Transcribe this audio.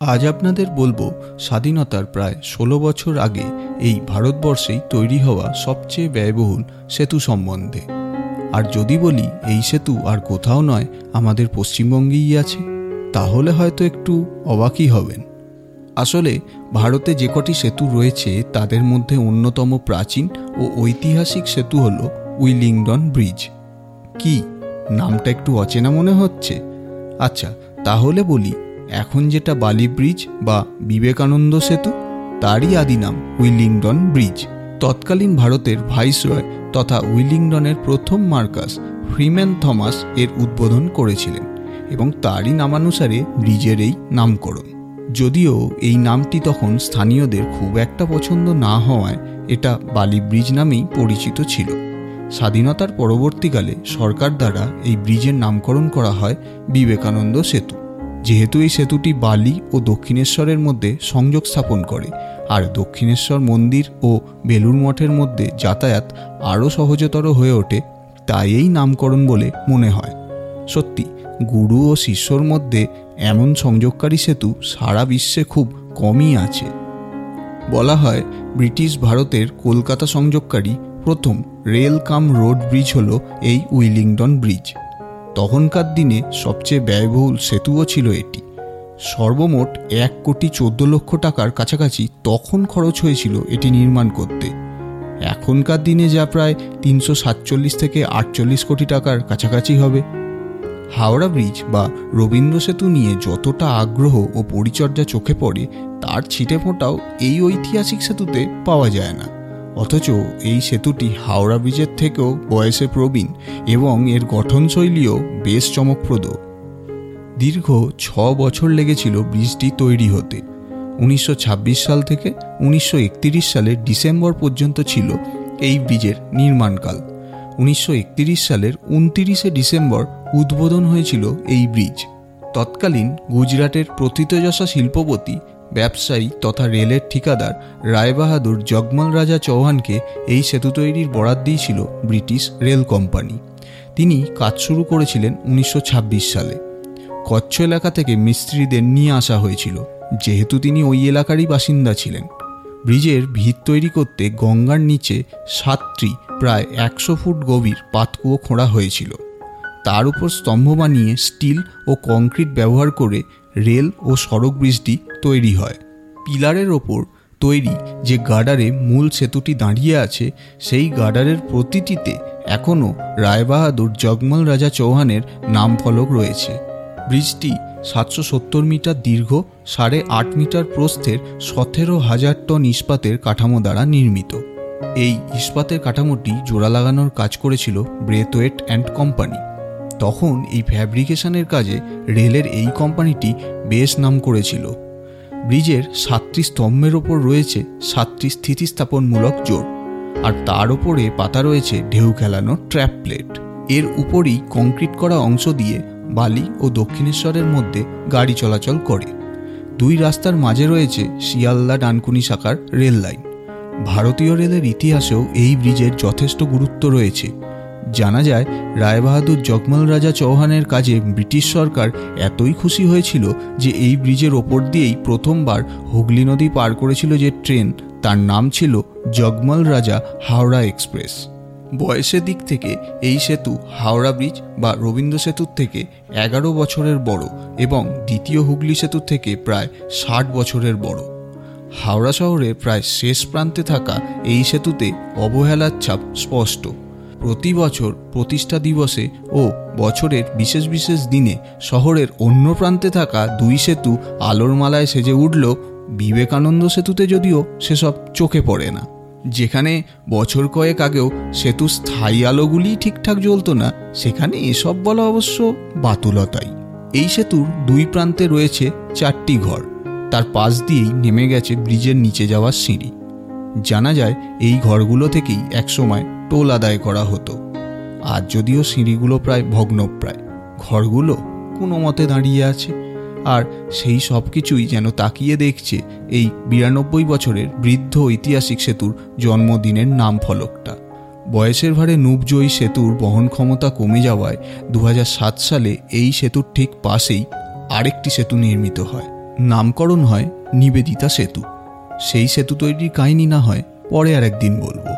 আজ আপনাদের বলব, স্বাধীনতার প্রায় ষোলো বছর আগে এই ভারতবর্ষেই তৈরি হওয়া সবচেয়ে ব্যয়বহুল সেতু সম্বন্ধে। আর যদি বলি, এই সেতু আর কোথাও নয়, আমাদের পশ্চিমবঙ্গেই আছে, তাহলে হয়তো একটু অবাকই হবেন। আসলে, ভারতে যে কটি সেতু রয়েছে, তাদের মধ্যে অন্যতম প্রাচীন ও ঐতিহাসিক সেতু হল উইলিংডন ব্রিজ। কি? নামটা একটু অচেনা মনে হচ্ছে? আচ্ছা তাহলে বলি এখন যেটা বালি ব্রিজ বা বিবেকানন্দ সেতু, তারই আদি নাম উইলিংডন ব্রিজ। তৎকালীন ভারতের ভাইসরয় তথা উইলিংডনের প্রথম মার্কাস ফ্রিম্যান থমাস এর উদ্বোধন করেছিলেন এবং তারই নামানুসারে ব্রিজের এই নামকরণ। যদিও এই নামটি তখন স্থানীয়দের খুব একটা পছন্দ না হওয়ায় এটা বালি ব্রিজ নামেই পরিচিত ছিল। স্বাধীনতার পরবর্তীকালে সরকার দ্বারা এই ব্রিজের নামকরণ করা হয় বিবেকানন্দ সেতু। যেহেতু এই সেতুটি বালি ও দক্ষিণেশ্বরের মধ্যে সংযোগ স্থাপন করে, আর দক্ষিণেশ্বর মন্দির ও বেলুর মঠের মধ্যে যাতায়াত আরও সহজতর হয়ে ওঠে, তাই এই নামকরণ বলে মনে হয়। সত্যি, গুরু ও শিষ্যর মধ্যে এমন সংযোগকারী সেতু সারা বিশ্বে খুব কমই আছে। বলা হয়, ব্রিটিশ ভারতের কলকাতা সংযোগকারী প্রথম রেল কাম রোড ব্রিজ হল এই উইলিংডন ব্রিজ। তখনকার দিনে সবচেয়ে ব্যয়বহুল সেতুও ছিল এটি। সর্বমোট এক কোটি চোদ্দ লক্ষ টাকার কাছাকাছি তখন খরচ হয়েছিল এটি নির্মাণ করতে। এখনকার দিনে যা প্রায় তিনশো সাতচল্লিশ থেকে আটচল্লিশ কোটি টাকার কাছাকাছি হবে। হাওড়া ব্রিজ বা রবীন্দ্র সেতু নিয়ে যতটা আগ্রহ ও পরিচর্যা চোখে পড়ে, তার ছিটে ফোঁটাও এই ঐতিহাসিক সেতুতে পাওয়া যায় না। অথচ এই সেতুটি হাওড়া ব্রিজের থেকেও বয়সে প্রবীণ এবং এর গঠনশৈলীও বেশ চমকপ্রদ। দীর্ঘ ছ বছর লেগেছিল ব্রিজটি তৈরি হতে। উনিশশো ছাব্বিশ সাল থেকে উনিশশো একত্রিশ সালের ডিসেম্বর পর্যন্ত ছিল এই ব্রিজের নির্মাণকাল। উনিশশো একত্রিশ সালের উনতিরিশে ডিসেম্বর উদ্বোধন হয়েছিল এই ব্রিজ। তৎকালীন গুজরাটের প্রথিতযশা শিল্পপতি ব্যবসায়ী তথা রেলের ঠিকাদার রায়বাহাদুর জগমল রাজা চৌহানকে এই সেতু তৈরির বরাদ দিয়েছিল ব্রিটিশ রেল কোম্পানি। তিনি কাজ শুরু করেছিলেন উনিশশো ছাব্বিশ সালে। কচ্ছ এলাকা থেকে মিস্ত্রিদের নিয়ে আসা হয়েছিল, যেহেতু তিনি ওই এলাকারই বাসিন্দা ছিলেন। ব্রিজের ভিত তৈরি করতে গঙ্গার নিচে সাতটি, প্রায় একশো ফুট গভীর পাতকুয়ো খোঁড়া হয়েছিল। তার উপর স্তম্ভ বানিয়ে স্টিল ও কংক্রিট ব্যবহার করে রেল ও সড়ক ব্রিজটি তৈরি হয়। পিলারের ওপর তৈরি যে গার্ডারে মূল সেতুটি দাঁড়িয়ে আছে, সেই গার্ডারের প্রতিটিতে এখনও রায়বাহাদুর জগমল রাজা চৌহানের নাম ফলক রয়েছে। ব্রিজটি সাতশো সত্তর মিটার দীর্ঘ, সাড়ে আট মিটার প্রস্থের সতেরো হাজার টন ইস্পাতের কাঠামো দ্বারা নির্মিত। এই ইস্পাতের কাঠামোটি জোড়া লাগানোর কাজ করেছিল ব্রেথওয়েট অ্যান্ড কোম্পানি। তখন এই ফ্যাব্রিকেশনের কাজে রেলের এই কোম্পানিটি বেশ নাম করেছিল। ব্রিজের সাতটি স্তম্ভের ওপর রয়েছে সাতটি স্থিতিস্থাপনমূলক জোর আর তার ওপরে পাতা রয়েছে ঢেউ খেলানো ট্র্যাপ প্লেট এর উপরই কংক্রিট করা অংশ দিয়ে বালি ও দক্ষিণেশ্বরের মধ্যে গাড়ি চলাচল করে। দুই রাস্তার মাঝে রয়েছে শিয়ালদা ডানকুনি শাখার রেল লাইন। ভারতীয় রেলের ইতিহাসেও এই ব্রিজের যথেষ্ট গুরুত্ব রয়েছে। জানা যায়, রায়বাহাদুর জগমল রাজা চৌহানের কাজে ব্রিটিশ সরকার এতই খুশি হয়েছিল যে এই ব্রিজের ওপর দিয়েই প্রথমবার হুগলি নদী পার করেছিল যে ট্রেন। তার নাম ছিল জগমল রাজা হাওড়া এক্সপ্রেস। বয়সের দিক থেকে এই সেতু হাওড়া ব্রিজ বা রবীন্দ্র সেতুর থেকে এগারো বছরের বড় এবং দ্বিতীয় হুগলি সেতুর থেকে প্রায় ষাট বছরের বড়। হাওড়া শহরে প্রায় শেষ প্রান্তে থাকা এই সেতুতে অবহেলার ছাপ স্পষ্ট। প্রতি বছর প্রতিষ্ঠা দিবসে ও বছরের বিশেষ বিশেষ দিনে শহরের অন্য প্রান্তে থাকা দুই সেতু আলোর মালায় সেজে উঠল বিবেকানন্দ সেতুতে যদিও সেসব চোখে পড়ে না। যেখানে বছর কয়েক আগেও সেতু স্থায়ী আলোগুলি ঠিকঠাক জ্বলতো না, সেখানে এসব বলা অবশ্য বাতুলতাই। এই সেতুর দুই প্রান্তে রয়েছে চারটি ঘর। তার পাশ দিয়েই নেমে গেছে ব্রিজের নিচে যাওয়ার সিঁড়ি। জানা যায় এই ঘরগুলো থেকেই একসময় টোল আদায় করা হতো। আজ যদিও সিঁড়িগুলো প্রায় ভগ্নপ্রায়, ঘরগুলো কোনো মতে দাঁড়িয়ে আছে। আর সেই সব কিছুই যেন তাকিয়ে দেখছে এই বিরানব্বই বছরের বৃদ্ধ ঐতিহাসিক সেতুর জন্মদিনের নাম ফলকটা। বয়সের ভারে নুবজয়ী সেতুর বহন ক্ষমতা কমে যাওয়ায় দু হাজার সাত সালে এই সেতুর ঠিক পাশেই আরেকটি সেতু নির্মিত হয়। নামকরণ হয় নিবেদিতা সেতু। সেই সেতু তৈরির কাহিনী না হয় পরে আর একদিন বলব।